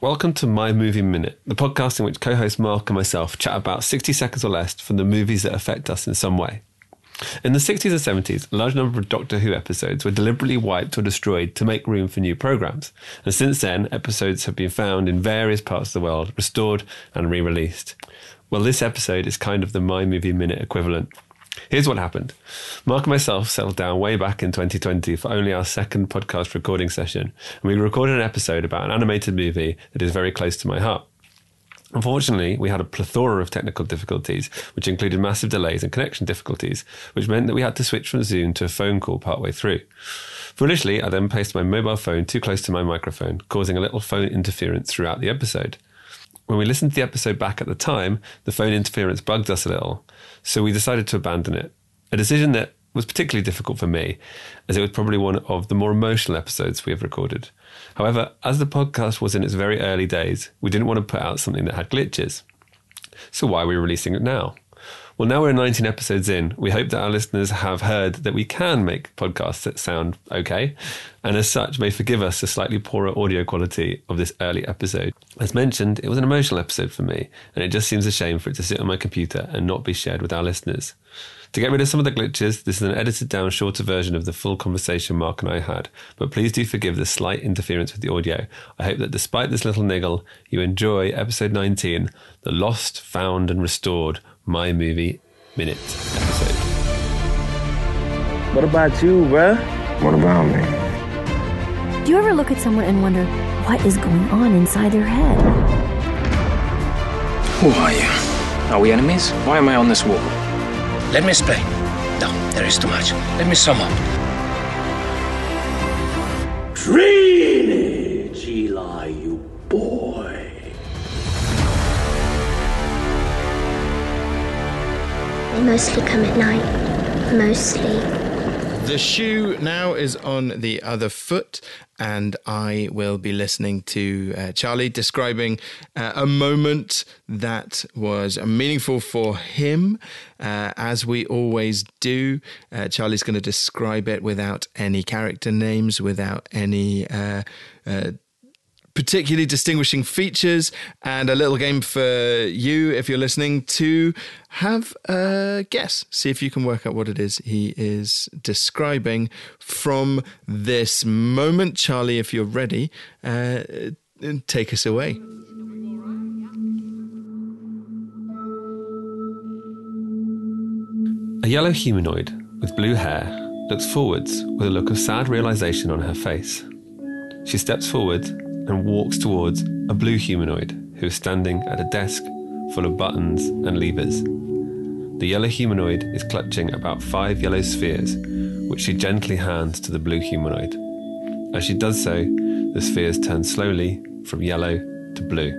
Welcome to My Movie Minute, the podcast in which co host Mark and myself chat about 60 seconds or less from the movies that affect us in some way. In the 60s and 70s, a large number of Doctor Who episodes were deliberately wiped or destroyed to make room for new programmes. And since then, episodes have been found in various parts of the world, restored and re released. Well, this episode is kind of the My Movie Minute equivalent. Here's what happened. Mark and myself settled down way back in 2020 for only our second podcast recording session, and we recorded an episode about an animated movie that is very close to my heart. Unfortunately, we had a plethora of technical difficulties, which included massive delays and connection difficulties, which meant that we had to switch from Zoom to a phone call partway through. Foolishly, I then placed my mobile phone too close to my microphone, causing a little phone interference throughout the episode. When we listened to the episode back at the time, the phone interference bugged us a little, so we decided to abandon it. A decision that was particularly difficult for me, as it was probably one of the more emotional episodes we have recorded. However, as the podcast was in its very early days, we didn't want to put out something that had glitches. So why are we releasing it now? Well, now we're 19 episodes in. We hope that our listeners have heard that we can make podcasts that sound okay, and as such, may forgive us the slightly poorer audio quality of this early episode. As mentioned, it was an emotional episode for me, and it just seems a shame for it to sit on my computer and not be shared with our listeners. To get rid of some of the glitches, this is an edited down shorter version of the full conversation Mark and I had, but please do forgive the slight interference with the audio. I hope that despite this little niggle, you enjoy episode 19, the lost, found, and restored My Movie Minute episode. What about you, bruh? What about me? Do you ever look at someone and wonder what is going on inside their head? Who are you? Are we enemies? Why am I on this wall? Let me explain. No, there is too much. Let me sum up. Drainage, mostly come at night. Mostly. The shoe now is on the other foot, and I will be listening to uh, Charlie describing uh, a moment that was meaningful for him, uh, as we always do. Uh, Charlie's going to describe it without any character names, without any uh, uh, particularly distinguishing features and a little game for you if you're listening to have a guess see if you can work out what it is he is describing from this moment charlie if you're ready uh, take us away A yellow humanoid with blue hair looks forwards with a look of sad realization on her face. She steps forward and walks towards a blue humanoid who is standing at a desk full of buttons and levers. The yellow humanoid is clutching about five yellow spheres, which she gently hands to the blue humanoid. As she does so, the spheres turn slowly from yellow to blue.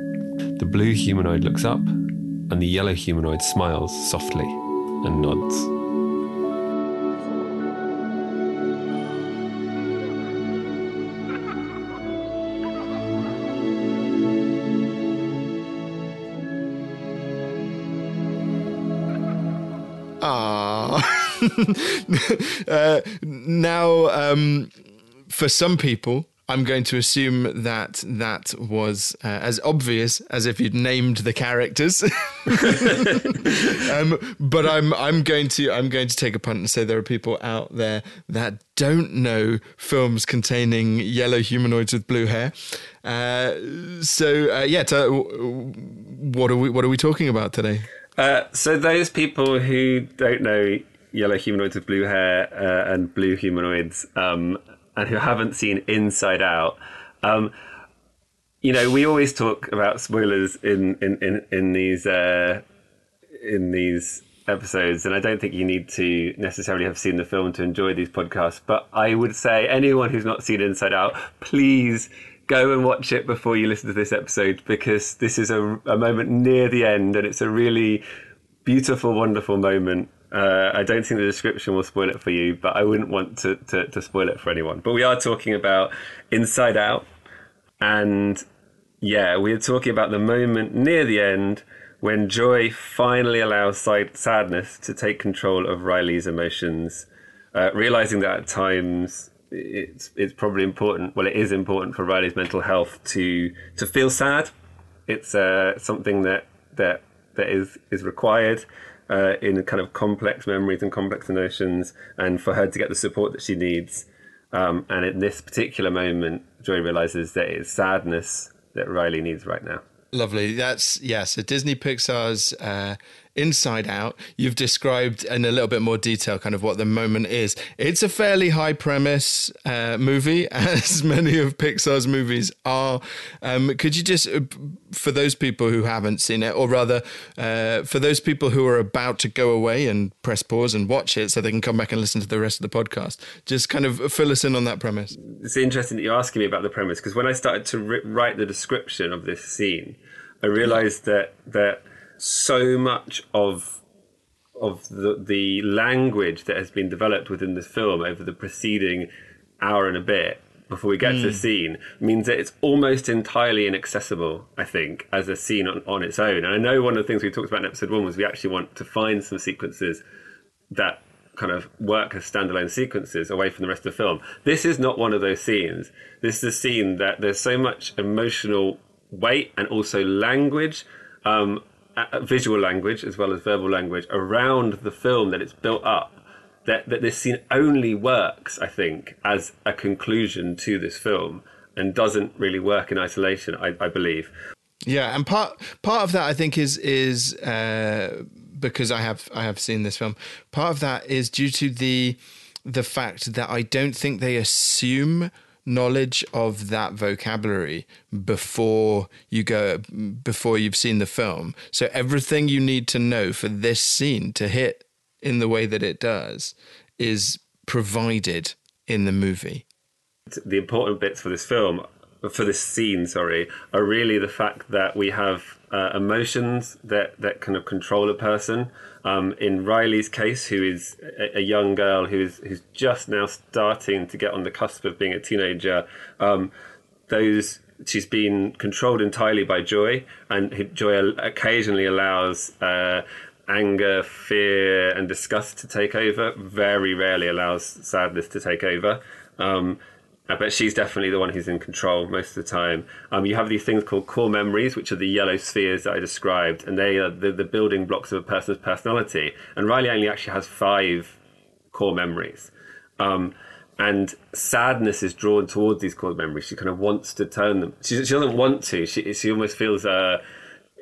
The blue humanoid looks up, and the yellow humanoid smiles softly and nods. uh, now um, for some people, I'm going to assume that that was uh, as obvious as if you'd named the characters. um, but I'm I'm going to I'm going to take a punt and say there are people out there that don't know films containing yellow humanoids with blue hair. Uh, so uh, yeah, what are we what are we talking about today? Uh, so those people who don't know yellow humanoids with blue hair uh, and blue humanoids, um, and who haven't seen Inside Out, um, you know, we always talk about spoilers in in in, in these uh, in these episodes, and I don't think you need to necessarily have seen the film to enjoy these podcasts. But I would say anyone who's not seen Inside Out, please go and watch it before you listen to this episode because this is a, a moment near the end and it's a really beautiful, wonderful moment. Uh, I don't think the description will spoil it for you, but I wouldn't want to, to, to spoil it for anyone. But we are talking about Inside Out, and yeah, we are talking about the moment near the end when joy finally allows sadness to take control of Riley's emotions, uh, realizing that at times it's it's probably important. Well, it is important for Riley's mental health to to feel sad. It's uh, something that that that is is required uh, in kind of complex memories and complex emotions, and for her to get the support that she needs. Um, and in this particular moment, Joy realizes that it's sadness that Riley needs right now. Lovely. That's yeah. So Disney Pixar's uh, Inside Out. You've described in a little bit more detail kind of what the moment is. It's a fairly high premise uh, movie, as many of Pixar's movies are. Um, could you just, uh, for those people who haven't seen it, or rather, uh, for those people who are about to go away and press pause and watch it, so they can come back and listen to the rest of the podcast, just kind of fill us in on that premise. It's interesting that you're asking me about the premise because when I started to ri- write the description of this scene, I realized that that so much of of the the language that has been developed within this film over the preceding hour and a bit before we get to the scene means that it's almost entirely inaccessible, I think, as a scene on, on its own. And I know one of the things we talked about in episode one was we actually want to find some sequences that kind of work as standalone sequences away from the rest of the film. This is not one of those scenes. This is a scene that there's so much emotional weight and also language, um, visual language as well as verbal language around the film that it's built up. That, that this scene only works, I think, as a conclusion to this film and doesn't really work in isolation, I, I believe. Yeah, and part part of that I think is is uh, because I have I have seen this film. Part of that is due to the the fact that I don't think they assume knowledge of that vocabulary before you go before you've seen the film. So everything you need to know for this scene to hit in the way that it does is provided in the movie. the important bits for this film, for this scene, sorry, are really the fact that we have uh, emotions that, that kind of control a person. Um, in Riley's case, who is a, a young girl who is who's just now starting to get on the cusp of being a teenager, um, those she's been controlled entirely by joy, and joy occasionally allows. Uh, anger, fear, and disgust to take over. Very rarely allows sadness to take over. Um, uh, but she's definitely the one who's in control most of the time. Um, you have these things called core memories, which are the yellow spheres that I described, and they are the, the building blocks of a person's personality. And Riley only actually has five core memories. Um, and sadness is drawn towards these core memories. She kind of wants to turn them. She, she doesn't want to. She, she almost feels uh,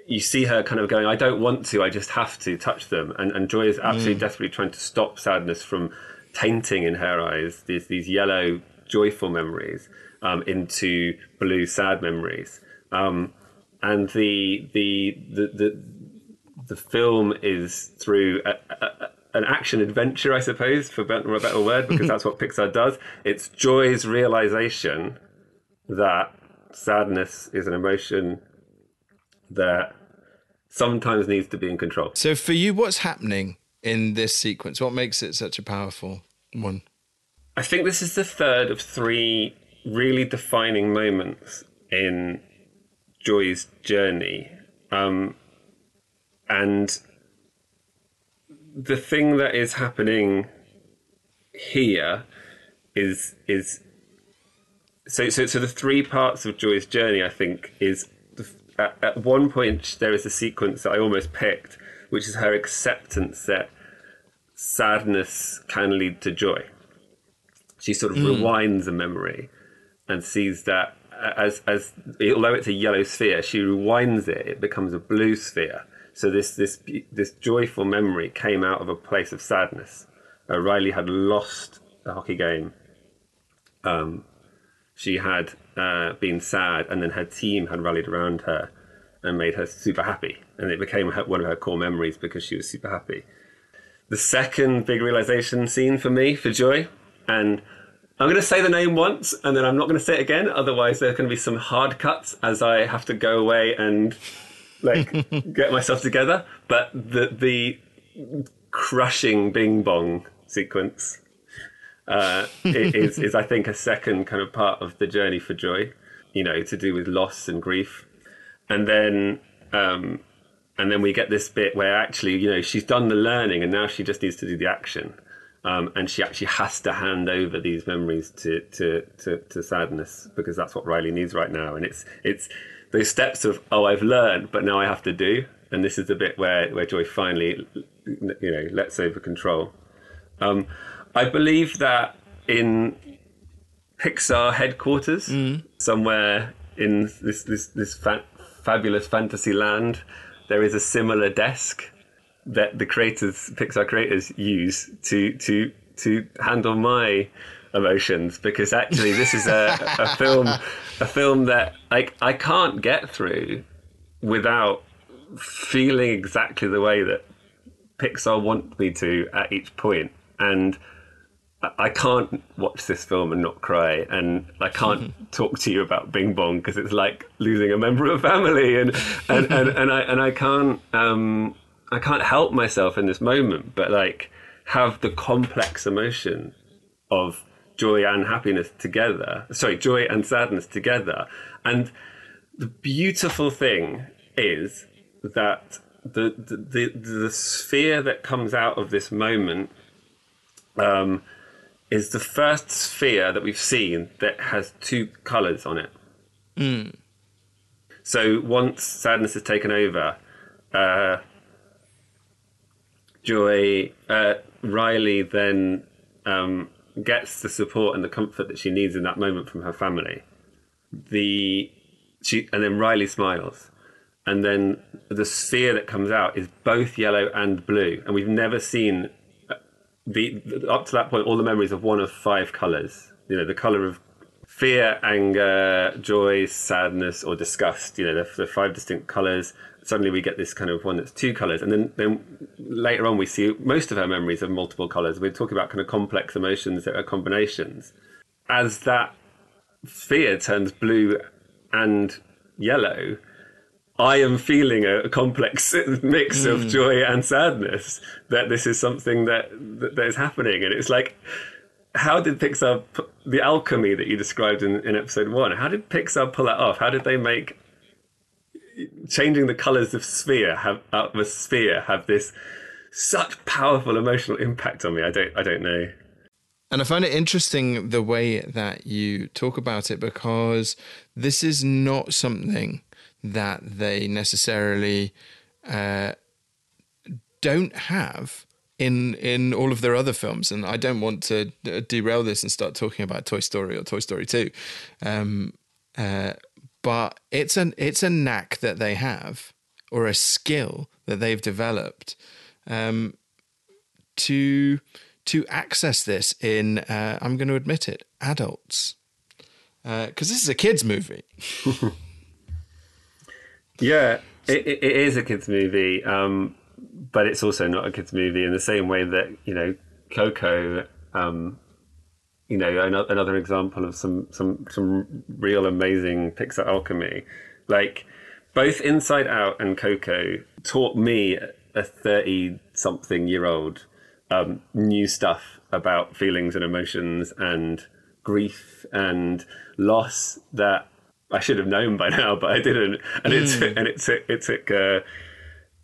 you see her kind of going, I don't want to, I just have to touch them. And, and Joy is absolutely desperately trying to stop sadness from tainting in her eyes these, these yellow, joyful memories um, into blue, sad memories. Um, and the, the, the, the, the film is through a, a, an action adventure, I suppose, for better, a better word, because that's what Pixar does. It's Joy's realization that sadness is an emotion that sometimes needs to be in control. So for you, what's happening in this sequence? What makes it such a powerful one? I think this is the third of three really defining moments in Joy's journey. Um, and the thing that is happening here is is so so so the three parts of Joy's journey I think is the, at, at one point there is a sequence that I almost picked which is her acceptance that sadness can lead to joy she sort of rewinds a memory and sees that as as although it's a yellow sphere, she rewinds it. It becomes a blue sphere. So this this this joyful memory came out of a place of sadness. Riley had lost the hockey game. Um, she had uh, been sad, and then her team had rallied around her and made her super happy, and it became her, one of her core memories because she was super happy. The second big realization scene for me for Joy, and I'm going to say the name once, and then I'm not going to say it again. Otherwise, there's going to be some hard cuts as I have to go away and like get myself together. But the the crushing Bing Bong sequence uh, is is I think a second kind of part of the journey for Joy. You know, to do with loss and grief, and then. Um, and then we get this bit where actually, you know, she's done the learning and now she just needs to do the action. Um, and she actually has to hand over these memories to, to, to, to sadness because that's what Riley needs right now. And it's it's those steps of oh I've learned, but now I have to do. And this is the bit where, where Joy finally, you know, lets over control. Um, I believe that in Pixar headquarters, somewhere in this this this fa- fabulous fantasy land, there is a similar desk that the creators, Pixar creators, use to to to handle my emotions because actually this is a, a film a film that like I can't get through without feeling exactly the way that Pixar want me to at each point. And I- can't watch this film and not cry, and I can't talk to you about Bing Bong because it's like losing a member of family, and and, and, and I and I can't um, I can't help myself in this moment, but like have the complex emotion of joy and happiness together. Sorry, joy and sadness together, and the beautiful thing is that the the the, the sphere that comes out of this moment um, is the first sphere that we've seen that has two colours on it. So once sadness has taken over, uh, Joy uh, Riley then um, gets the support and the comfort that she needs in that moment from her family. The she and then Riley smiles, and then the sphere that comes out is both yellow and blue, and we've never seen the up to that point all the memories of one of five colors you know the color of fear anger joy sadness or disgust. You know the, the five distinct colors suddenly we get this kind of one that's two colors and then then later on we see most of her memories of multiple colors we're talking about kind of complex emotions that are combinations as that sphere turns blue and yellow I am feeling a, a complex mix of mm. joy and sadness that this is something that, that that is happening, and it's like, how did Pixar the alchemy that you described in, in episode one? How did Pixar pull that off? How did they make changing the colors of sphere have of a sphere have this such powerful emotional impact on me? I don't I don't know. And I find it interesting the way that you talk about it because this is not something that they necessarily uh, don't have in in all of their other films. And I don't want to uh, derail this and start talking about Toy Story or Toy Story Two, um, uh, but it's an it's a knack that they have or a skill that they've developed um, to to access this in uh, I'm going to admit it adults because this is a kids movie. Yeah, it, it, it is a kids movie, um, but it's also not a kids movie in the same way that you know Coco. Um, you know, another example of some some some real amazing Pixar alchemy. Like both Inside Out and Coco taught me, a thirty-something-year-old, um, new stuff about feelings and emotions and grief and loss that I should have known by now, but I didn't. And it took, and it took it took uh,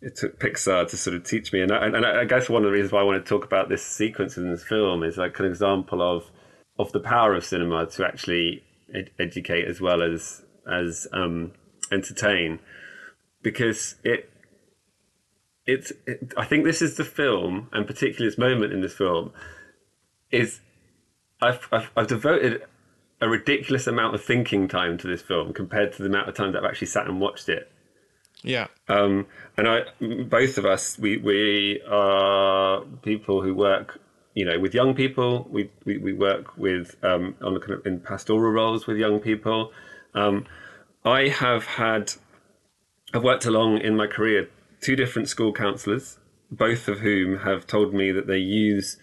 it took Pixar to sort of teach me. And I, and I guess one of the reasons why I want to talk about this sequence in this film is like an example of of the power of cinema to actually ed- educate as well as as um, entertain, because it. It's. It, I think this is the film, and particularly this moment in this film, is I've, I've, I've devoted a ridiculous amount of thinking time to this film compared to the amount of time that I've actually sat and watched it. Yeah. Um, and I, both of us, we we are people who work, you know, with young people. We we, we work with um, on the kind of in pastoral roles with young people. Um, I have had, I've worked along in my career two different school counsellors, both of whom have told me that they use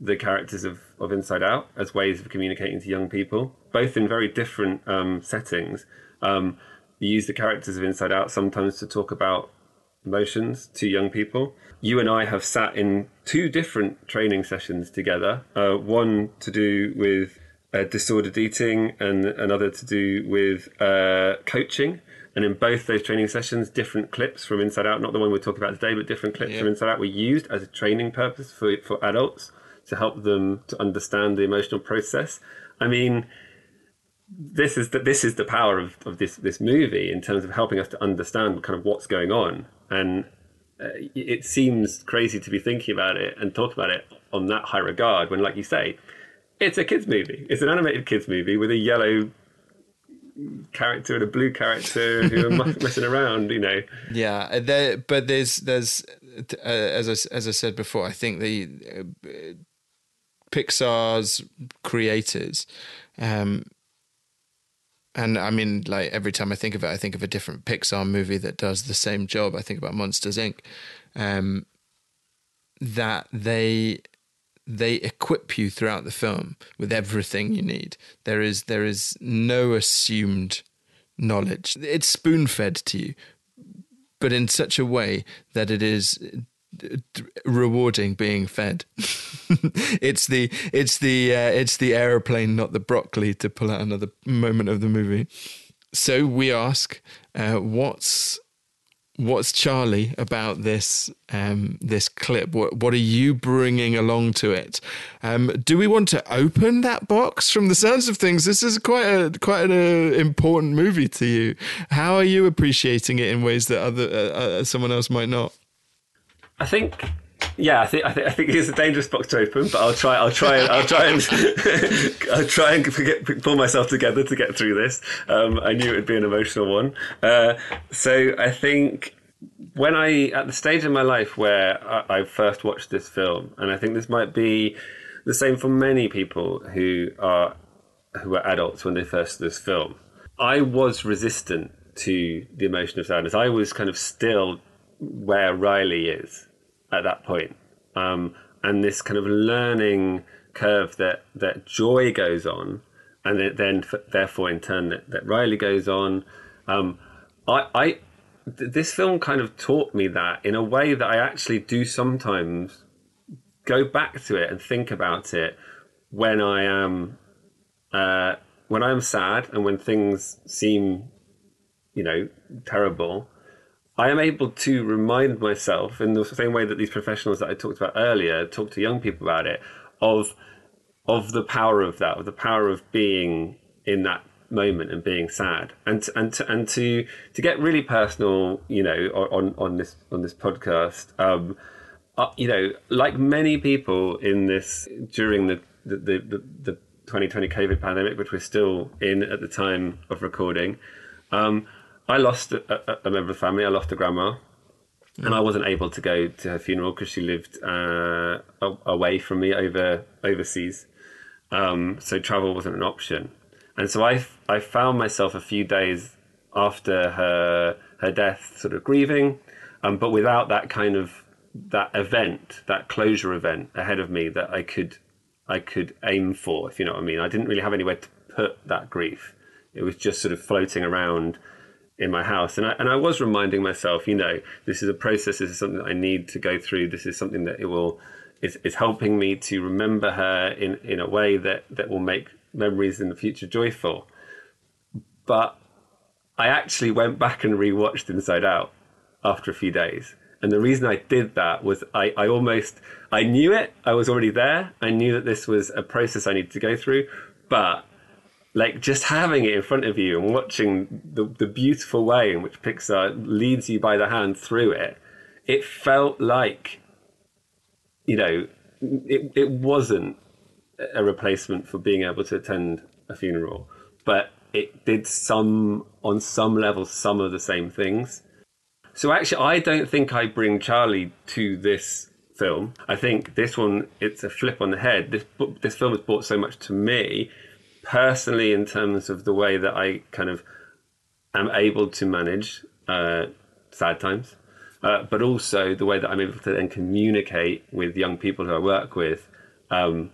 the characters of, of Inside Out as ways of communicating to young people, both in very different um, settings. Um, use the characters of Inside Out sometimes to talk about emotions to young people. You and I have sat in two different training sessions together, uh, one to do with uh, disordered eating and another to do with uh, coaching. And in both those training sessions, different clips from Inside Out, not the one we're talking about today, but different clips Yeah. from Inside Out were used as a training purpose for, for adults to help them to understand the emotional process. I mean, this is the, this is the power of, of this this movie in terms of helping us to understand kind of what's going on. And uh, it seems crazy to be thinking about it and talk about it on that high regard when like you say it's a kids movie. It's an animated kids movie with a yellow character and a blue character who are messing around you know. Yeah there, but there's there's uh, as I, as I said before I think the uh, Pixar's creators um, and I mean, like every time I think of it, I think of a different Pixar movie that does the same job. I think about Monsters Inc. Um, that they they equip you throughout the film with everything you need. There is there is no assumed knowledge. It's spoon fed to you, but in such a way that it is rewarding being fed. it's the it's the uh, it's the aeroplane, not the broccoli. To pull out another moment of the movie. So we ask, uh, what's what's Charlie about this um, this clip? What what are you bringing along to it? Um, do we want to open that box? From the sounds of things, this is quite a quite an uh, important movie to you. How are you appreciating it in ways that other uh, uh someone else might not? I think yeah, I think I think I think it's a dangerous box to open, but I'll try. I'll try. I'll try and I'll try and get, pull myself together to get through this. Um, I knew it would be an emotional one, uh, so I think when I at the stage in my life where I, I, first watched this film, and I think this might be the same for many people who are who are adults when they first saw this film. I was resistant to the emotion of sadness. I was kind of still where Riley is at that point. Um, and this kind of learning curve that, that Joy goes on, and then therefore in turn that, that Riley goes on. Um, I, I th- this film kind of taught me that in a way that I actually do sometimes go back to it and think about it when I am uh, when I'm sad and when things seem, you know, terrible. I am able to remind myself in the same way that these professionals that I talked about earlier talk to young people about it of of the power of that, of the power of being in that moment and being sad, and and to, and to to get really personal, you know, on on this on this podcast, um, uh, you know, like many people in this during the the, the, the 2020 COVID pandemic, which we're still in at the time of recording. Um, I lost a, a, member of the family. I lost a grandma, mm. and I wasn't able to go to her funeral because she lived uh, away from me over overseas. Um, so travel wasn't an option, and so I I found myself a few days after her her death, sort of grieving, um, but without that kind of that event, that closure event ahead of me that I could I could aim for, if you know what I mean. I didn't really have anywhere to put that grief. It was just sort of floating around in my house. And I, and I was reminding myself, you know, this is a process. This is something that I need to go through. This is something that it will is, is helping me to remember her in, in a way that, that will make memories in the future joyful. But I actually went back and rewatched Inside Out after a few days. And the reason I did that was I, I almost I knew it. I was already there. I knew that this was a process I needed to go through. But like just having it in front of you and watching the, the beautiful way in which Pixar leads you by the hand through it, it felt like, you know, it, it wasn't a replacement for being able to attend a funeral, but it did some, on some level, some of the same things. So actually, I don't think I bring Charlie to this film. I think this one, it's a flip on the head. This, this film has brought so much to me personally in terms of the way that I kind of am able to manage uh, sad times, uh, but also the way that I'm able to then communicate with young people who I work with um,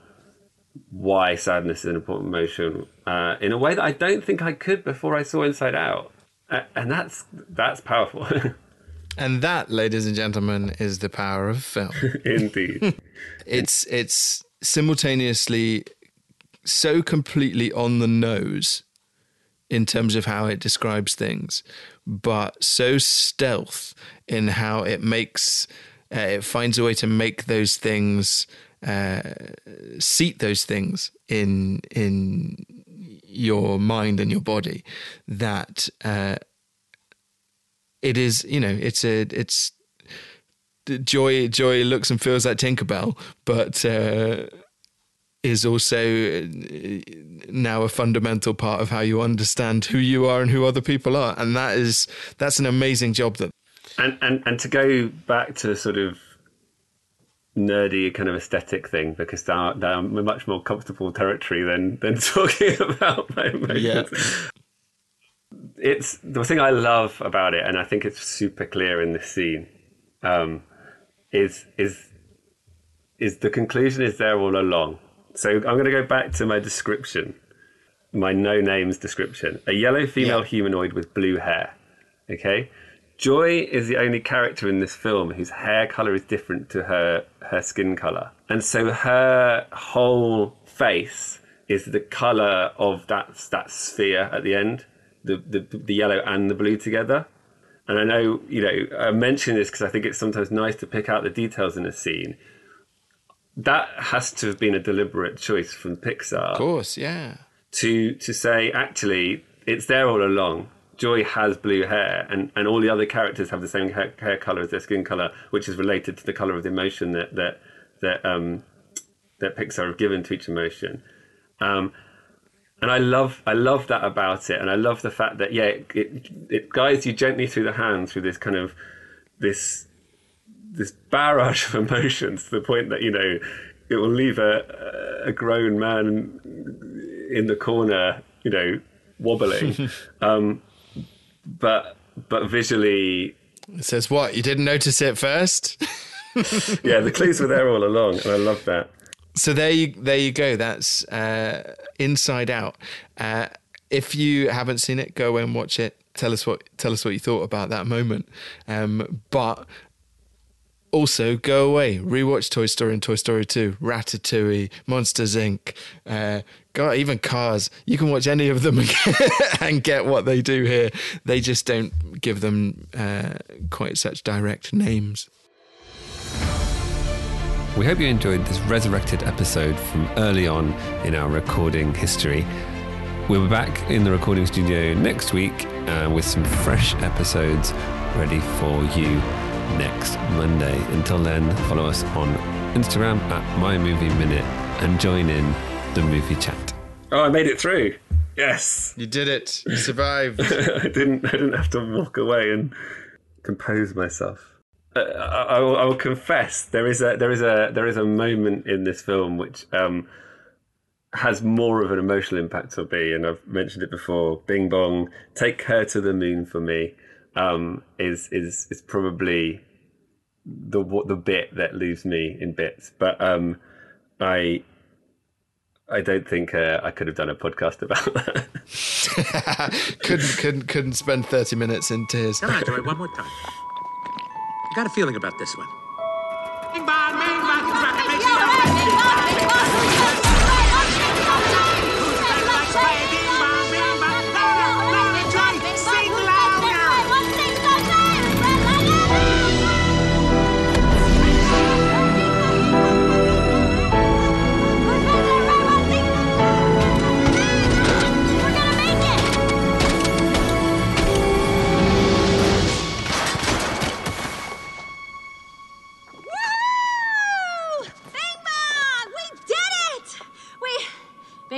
why sadness is an important emotion uh, in a way that I don't think I could before I saw Inside Out, and that's that's powerful. And that, ladies and gentlemen, is the power of film. Indeed. it's it's simultaneously so completely on the nose in terms of how it describes things, but so stealth in how it makes uh, it finds a way to make those things uh, seat those things in in your mind and your body that uh, it is you know it's a it's joy joy looks and feels like Tinkerbell, but uh, is also uh, now a fundamental part of how you understand who you are and who other people are, and that is that's an amazing job that. And and and to go back to the sort of nerdy kind of aesthetic thing because they're, they're much more comfortable territory than than talking about my emotions. Yeah. It's the thing I love about it, and I think it's super clear in this scene. Um, is is is the conclusion is there all along. So I'm going to go back to my description, my no names description. A yellow female Yeah. humanoid with blue hair. Okay. Joy is the only character in this film whose hair color is different to her her skin color, and so her whole face is the color of that that sphere at the end, the the, the yellow and the blue together. And I know, you know, I mention this because I think it's sometimes nice to pick out the details in a scene. That has to have been a deliberate choice from Pixar Of course, yeah. to to say actually it's there all along. Joy has blue hair, and, and all the other characters have the same hair, hair color as their skin color, which is related to the color of the emotion that that that um, that Pixar have given to each emotion. Um, and I love I love that about it, and I love the fact that yeah, it, it, it guides you gently through the hand through this kind of this this barrage of emotions to the point that you know it will leave a a grown man in the corner, you know, wobbling. um, but but visually, It says what? You didn't notice it first? yeah, the clues were there all along, and I love that. so there you there you go. That's uh, Inside Out. Uh, if you haven't seen it, go and watch it. Tell us what tell us what you thought about that moment. Um, but also go away, rewatch Toy Story and Toy Story Two, Ratatouille, Monsters Inc. Uh, God, even Cars. You can watch any of them and get what they do here. They just don't give them uh, quite such direct names. We hope you enjoyed this resurrected episode from early on in our recording history. We'll be back in the recording studio next week uh, with some fresh episodes ready for you next Monday. Until then, follow us on Instagram at My Movie Minute and join in the movie chat. Oh, I made it through. Yes. You did it. You survived. I didn't. I didn't have to walk away and compose myself. Uh, I, I, will, I will confess there is a there is a there is a moment in this film which um, has more of an emotional impact on me, and I've mentioned it before. Bing Bong, take her to the moon for me um, is is is probably the what the bit that leaves me in bits. But um, I I don't think uh, I could have done a podcast about that. couldn't couldn't couldn't spend thirty minutes in tears. Come on, Joy, one more time. I got a feeling about this one.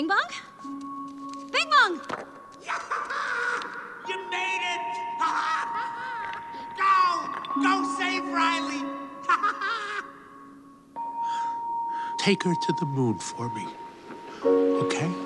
Bing bong? Bing bong! You made it! go! Go save Riley! Take her to the moon for me. Okay?